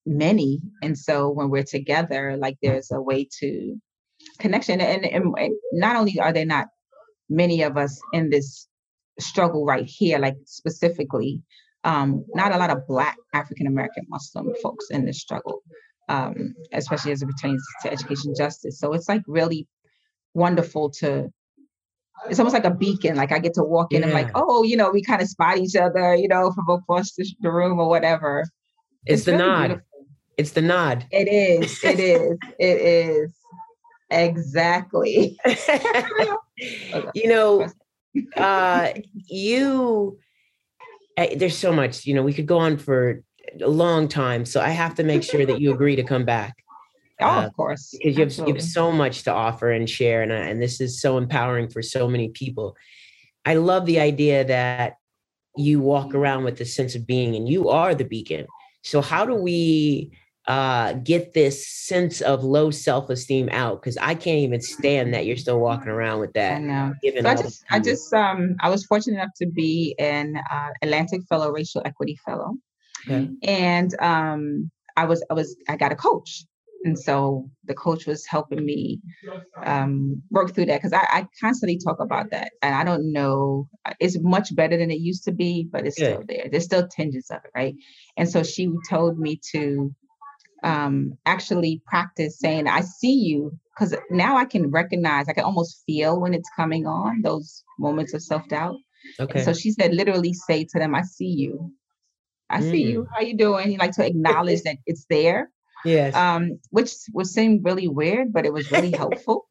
many, and so when we're together, like there's a way to connection. And, and, and not only are there not many of us in this struggle right here, like specifically, um, not a lot of Black African American Muslim folks in this struggle, um, especially as it pertains to education justice. So it's like really wonderful to. It's almost like a beacon. Like I get to walk in and like, oh, you know, we kind of spot each other, you know, from across the, the room or whatever. It's, the really nod. beautiful. It's the nod. It is. It is. It is. Exactly. <laughs> <laughs> you know, uh, you, there's so much, you know, we could go on for a long time. So I have to make sure that you agree to come back Oh, Uh, of course. because you have, you have so much to offer and share. And, and this is so empowering for so many people. I love the idea that you walk around with a sense of being and you are the beacon. So how do we uh, get this sense of low self-esteem out? Because I can't even stand that you're still walking around with that. I know. So I just, I just, um, I was fortunate enough to be an uh, Atlantic Fellow, Racial Equity Fellow, Okay. and um, I was, I was, I got a coach, and so the coach was helping me um, work through that because I, I constantly talk about that, and I don't know, uh, it's much better than it used to be, but it's still there. There's still tinges of it, right? And so she told me to um actually practice saying i see you because now i can recognize i can almost feel when it's coming on those moments of self-doubt and Okay. so she said literally say to them i see you i see Mm. you how you doing You like to acknowledge that it's there yes. um which would seem really weird but it was really helpful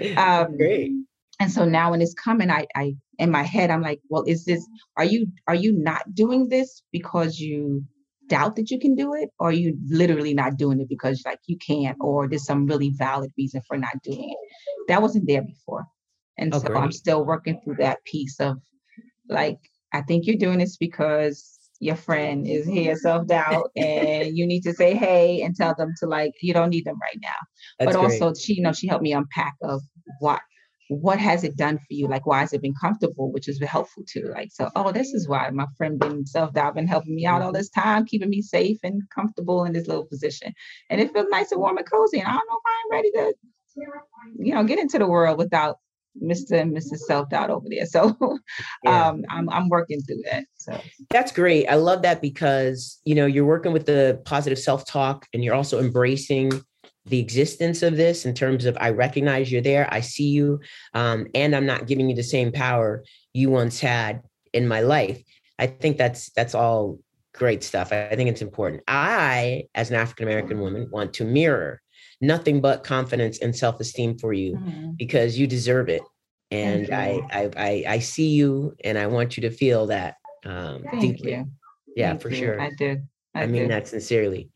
<laughs> um Great. and so now when it's coming i i in my head i'm like well is this are you are you not doing this because you doubt that you can do it or are you literally not doing it because like you can't or there's some really valid reason for not doing it. That wasn't there before. And Oh, so i'm still working through that piece of like i think you're doing this because your friend is here self-doubt <laughs> and you need to say hey and tell them to like you don't need them right now. That's but great. also she you know she helped me unpack of what what has it done for you? Like why has it been comfortable which is helpful too? Like so oh this is why my friend been self-doubt been helping me out all this time keeping me safe and comfortable in this little position. And it feels nice and warm and cozy and i don't know if i'm ready to you know get into the world without mr and mrs self-doubt over there. So <laughs> Yeah. um i'm, I'm working through that so. That's great. I love that because you know you're working with the positive self-talk and you're also embracing the existence of this in terms of I recognize you're there, I see you, um, and I'm not giving you the same power you once had in my life. I think that's that's all great stuff. I, think it's important. I, as an African American woman, want to mirror nothing but confidence and self-esteem for you Mhm. because you deserve it. And. I, I I I see you and I want you to feel that um thank deeply. you Yeah, Thank for you. sure. i did I mean that sincerely.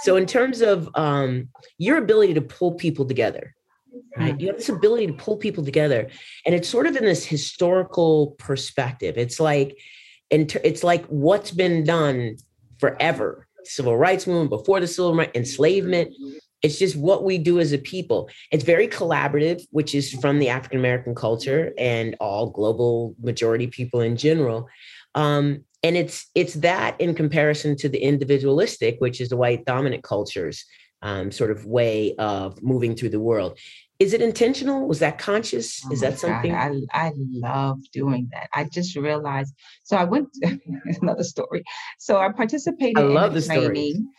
So in terms of um your ability to pull people together, right? Mm. You have this ability to pull people together, and it's sort of in this historical perspective. It's like, and it's like what's been done forever. Civil rights movement before the civil rights enslavement. It's just what we do as a people. It's very collaborative, which is from the African American culture and all global majority people in general. Um, and it's it's that in comparison to the individualistic, which is the white dominant cultures um, sort of way of moving through the world. Is it intentional? Was that conscious? Oh is that something? God, I I love doing that. I just realized. So I went. <laughs> another story. So I participated I love in a training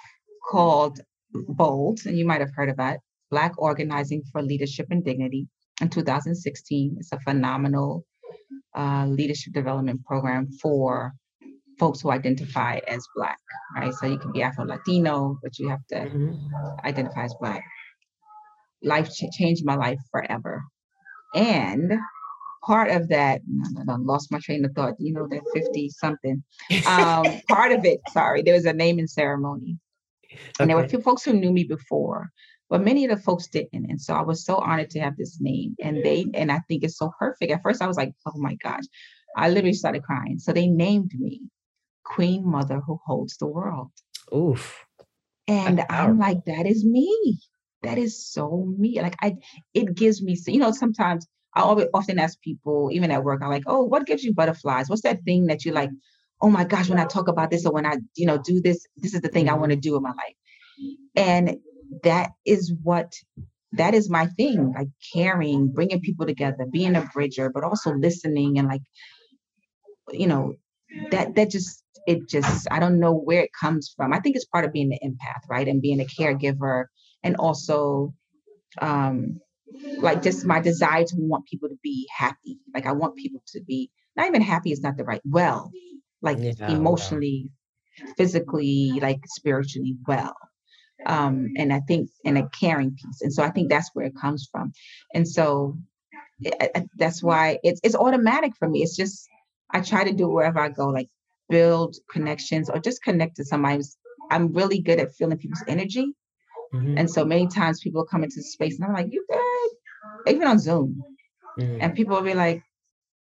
called Bold, and you might have heard of that. Black Organizing for Leadership and Dignity in 2016. It's a phenomenal uh, leadership development program for folks who identify as Black, right? So you can be Afro Latino, but you have to Mhm. identify as Black. Life ch- changed my life forever. And part of that, I lost my train of thought, you know, that 50 something. Um, <laughs> part of it, sorry, there was a naming ceremony. And there were a few folks who knew me before, but many of the folks didn't. And so I was so honored to have this name. And they, and I think it's so perfect. At first I was like, oh my gosh, I literally started crying. So they named me Queen Mother Who Holds the World. Oof. And That's I'm powerful. like, that is me. That is so me. Like I, it gives me, you know, sometimes I always often ask people, even at work, I'm like, oh, what gives you butterflies? What's that thing that you like? Oh my gosh, when I talk about this or when I, you know, do this, this is the thing I mm-hmm. want to do in my life. And that is what, that is my thing, like caring, bringing people together, being a bridger, but also listening and like, you know, that that just it just I don't know where it comes from. I think it's part of being the empath, right? And being a caregiver and also um like just my desire to want people to be happy. Like I want people to be not even happy is not the right well, like Yeah, emotionally, physically, like spiritually well. Um, and I think in a caring piece. And so I think that's where it comes from. And so I- I- that's why it's it's automatic for me. It's just I try to do it wherever I go, like build connections or just connect to somebody. I'm really good at feeling people's energy. Mhm. And so many times people come into the space and I'm like, you good? Even on Zoom. Mhm. And people will be like,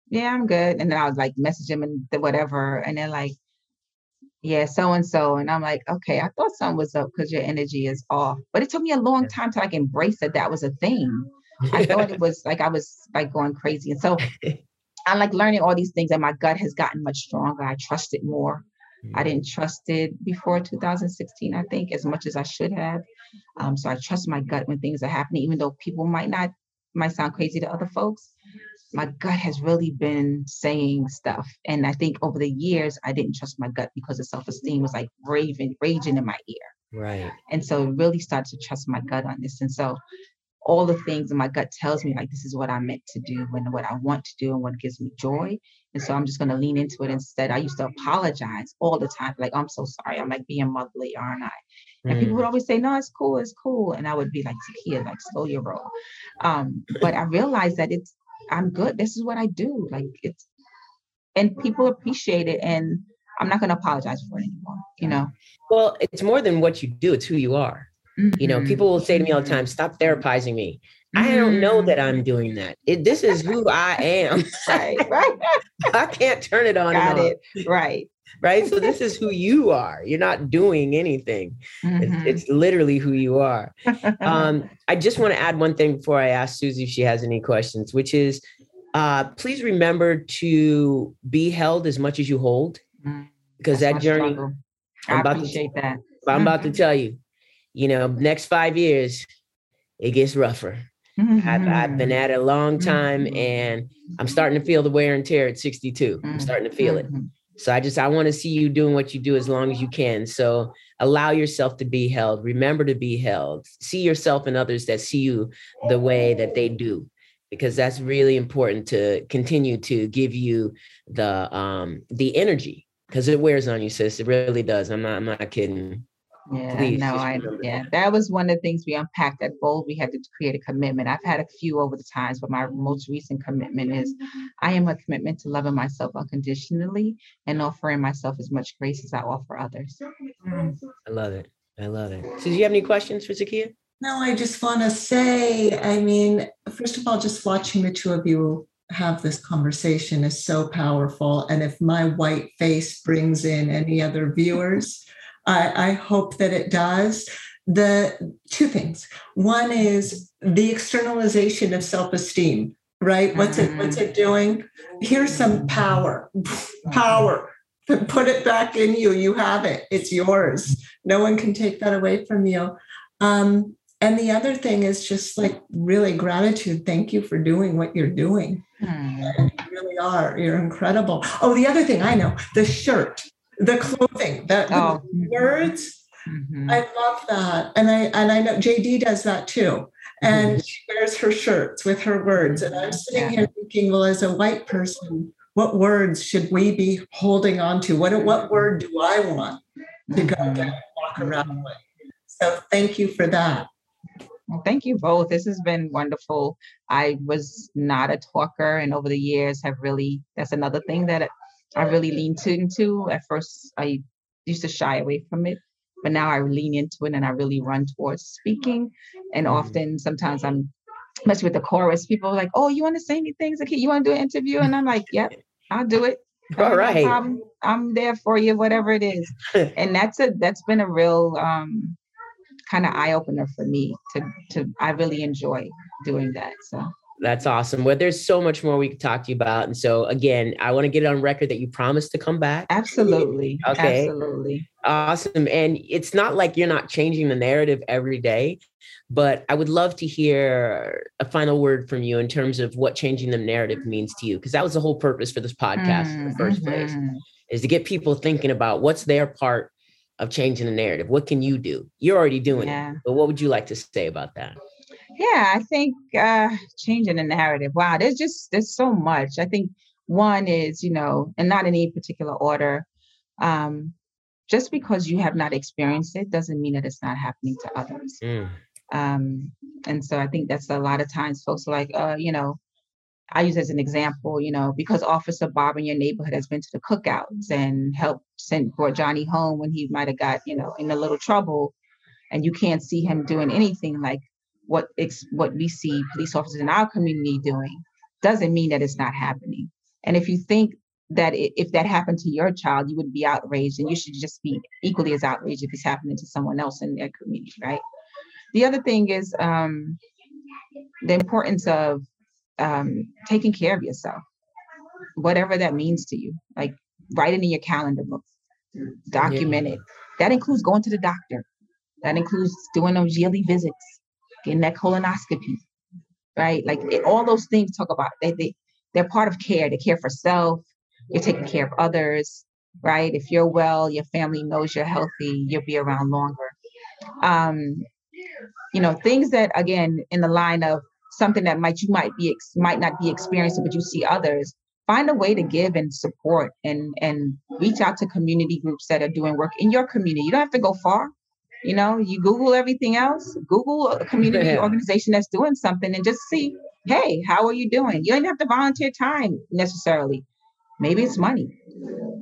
yeah, I'm good. And then I'll like message them and the whatever. And they're like, yeah, so and so. And I'm like, okay, I thought something was up because your energy is off. But it took me a long time to like embrace that that was a thing. I thought it <laughs> was like I was like going crazy. And so <laughs> I like learning all these things, and my gut has gotten much stronger. I trust it more. I didn't trust it before 2016, I think, as much as I should have. Um, so I trust my gut when things are happening, even though people might not might sound crazy to other folks. My gut has really been saying stuff, and I think over the years I didn't trust my gut because the self esteem was like raving, raging in my ear. Right. And so really started to trust my gut on this. And so all the things in my gut tells me like this is what I'm meant to do and what I want to do and what gives me joy. And so I'm just gonna lean into it instead. I used to apologize all the time, like I'm so sorry. I'm like being motherly, aren't I? And people Mm. would always say, No, it's cool, it's cool. And I would be like, Zakiyah, like slow your roll. Um, but I realized that it's I'm good. This is what I do. Like it's and people appreciate it and I'm not gonna apologize for it anymore, you know. Well, it's more than what you do, it's who you are. You know, people will say to me all the time, stop therapizing me. I don't know that I'm doing that. It, this is who I am. <laughs> right, right. I can't turn it on Got and it. Right. Right. So this is who you are. You're not doing anything. Mhm. It's, it's literally who you are. Um, <laughs> I just want to add one thing before I ask Susie if she has any questions, which is uh, please remember to be held as much as you hold, Mm, because that's that journey, struggle. I'm I about to- that. I'm about to Mhm. tell you, you know, next five years, it gets rougher. I've, I've been at it a long time Mhm. and I'm starting to feel the wear and tear at 62. I'm Mhm. starting to feel it. Mhm. So I just I want to see you doing what you do as long as you can. So allow yourself to be held. Remember to be held. See yourself and others that see you the way that they do, because that's really important to continue to give you the um the energy because it wears on you, sis. It really does. I'm not I'm not kidding. Yeah, Please, no, I remember yeah, that was one of the things we unpacked at Bold. We had to create a commitment. I've had a few over the times, but my most recent commitment is I am a commitment to loving myself unconditionally and offering myself as much grace as I offer others. Mm. I love it. I love it. So do you have any questions for Zakiyah? No, I just want to say, I mean, first of all, just watching the two of you have this conversation is so powerful. And if my white face brings in any other viewers, I, I hope that it does. The two things. One is the externalization of self-esteem, right? What's it what's it doing? Here's some power. Power. Put it back in you. You have it. It's yours. No one can take that away from you. Um, and the other thing is just like really gratitude. Thank you for doing what you're doing. Hmm. You really are. You're incredible. Oh, the other thing I know the shirt, the clothing, the, the Oh. words. Mhm. I love that. And I and I know JD does that too. And she wears her shirts with her words. And I'm sitting Yeah. here thinking, well, as a white person, what words should we be holding on to? What what word do I want to go Mhm. and walk around with? So thank you for that. Well, thank you both. This has been wonderful. I was not a talker, and over the years have really. That's another thing that I really lean to- into. At first, I used to shy away from it, but now I lean into it and I really run towards speaking. And Mhm. often, sometimes I'm, especially with the chorus, people are like, "Oh, you want to say anything? Okay, you want to do an interview?" And I'm like, "Yep, I'll do it." <laughs> All right, right. I'm there for you, whatever it is. <laughs> and that's a that's been a real um kind of eye opener for me to to I really enjoy doing that. So That's awesome. Well, there's so much more we could talk to you about. And so again, I want to get it on record that you promised to come back. absolutely, Okay. absolutely. Awesome. And it's not like you're not changing the narrative every day, but I would love to hear a final word from you in terms of what changing the narrative means to you. Because that was the whole purpose for this podcast in the 1st place, Mhm. is to get people thinking about what's their part of changing the narrative. What can you do? You're already doing Yeah. it. But what would you like to say about that? Yeah, I think uh changing the narrative. Wow, there's just there's so much. I think one is, you know, and not in any particular order. Um, just because you have not experienced it doesn't mean that it's not happening to others. Mm, um and so i think that's a lot of times folks are like uh you know i use as an example you know because officer bob in your neighborhood has been to the cookouts and helped send brought johnny home when he might have got you know in a little trouble and you can't see him doing anything like what ex- what we see police officers in our community doing doesn't mean that it's not happening and if you think that i- if that happened to your child you would be outraged and you should just be equally as outraged if it's happening to someone else in their community right the other thing is um, the importance of um, taking care of yourself, whatever that means to you. Like write it in your calendar book, document it. That includes going to the doctor. That includes doing those yearly visits, getting that colonoscopy, right? Like it, all those things talk about they they they're part of care. They care for self. You're taking care of others, right? If you're well, your family knows you're healthy. You'll be around longer. Um, you know things that again in the line of something that might you might be ex- might not be experiencing but you see others find a way to give and support and and reach out to community groups that are doing work in your community you don't have to go far you know you google everything else google a <laughs> community Yeah. organization that's doing something and just see hey how are you doing? You don't have to volunteer time necessarily. Maybe it's money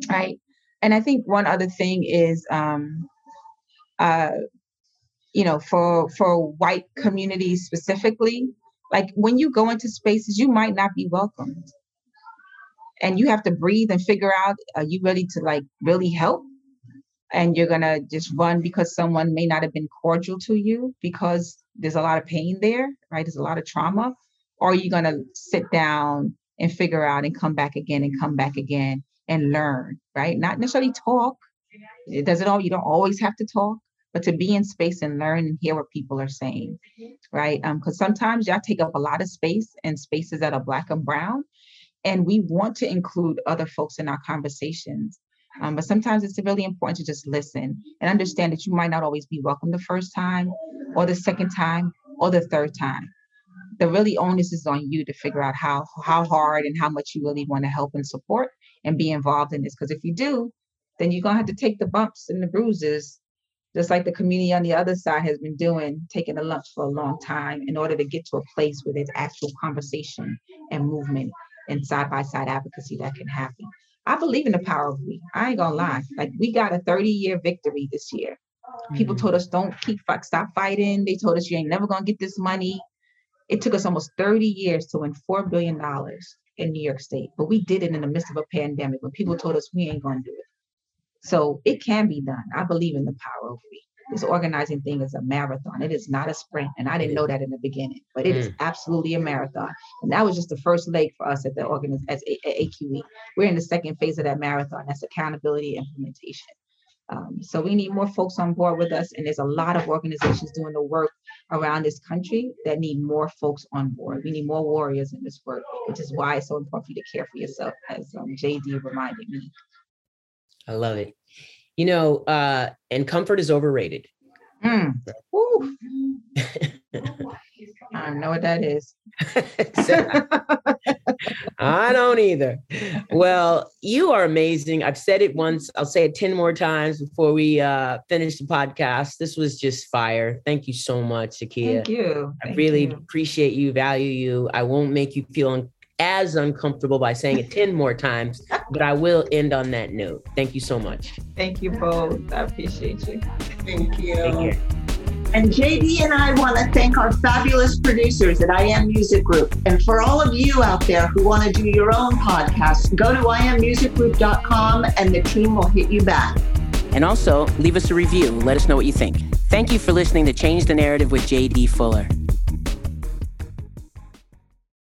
right? And i think one other thing is um uh you know for for white communities specifically like when you go into spaces you might not be welcomed. And you have to breathe and figure out are you ready to like really help and you're gonna just run because someone may not have been cordial to you because there's a lot of pain there right? There's a lot of trauma. Or are you gonna sit down and figure out and come back again and come back again and learn right? Not necessarily talk. It doesn't all you don't always have to talk but to be in space and learn and hear what people are saying right? Um because sometimes y'all take up a lot of space in spaces that are black and brown and we want to include other folks in our conversations um, but sometimes it's really important to just listen and understand that you might not always be welcome the first time or the second time or the third time the really onus is on you to figure out how how hard and how much you really want to help and support and be involved in this because if you do then you're to have to take the bumps and the bruises just like the community on the other side has been doing, taking the lumps for a long time in order to get to a place where there's actual conversation and movement and side by side advocacy that can happen. I believe in the power of we. I ain't gonna lie. Like we got a 30 year victory this year. People Mhm. told us don't keep fight, stop fighting. They told us you ain't never gonna get this money. It took us almost 30 years to win four billion dollars in New York State, but we did it in the midst of a pandemic when people told us we ain't gonna do it. So it can be done. I believe in the power of we. This organizing thing is a marathon. It is not a sprint, and I didn't know that in the beginning, but it is absolutely a marathon. And that was just the first leg for us at the organiz as A- A- AQE. We're in the second phase of that marathon. That's accountability implementation. Um, so we need more folks on board with us, and there's a lot of organizations doing the work around this country that need more folks on board. We need more warriors in this work, which is why it's so important for you to care for yourself, as um, JD reminded me. I love it. You know, uh, and comfort is overrated. Mm. <laughs> I don't know what that is. So- I don't either. Well, you are amazing. I've said it once. I'll say it 10 more times before we uh, finish the podcast. This was just fire. Thank you so much, Zakiyah. Thank you. I Thank really you. appreciate you, value you. I won't make you feel as uncomfortable by saying it <laughs> 10 more times, but I will end on that note. Thank you so much. Thank you both. I appreciate you. Thank you. Take care. And JD and I want to thank our fabulous producers at I Am Music Group. And for all of you out there who want to do your own podcast, go to iammusicgroup.com and the team will hit you back. And also, leave us a review. Let us know what you think. Thank you for listening to Change the Narrative with JD Fuller.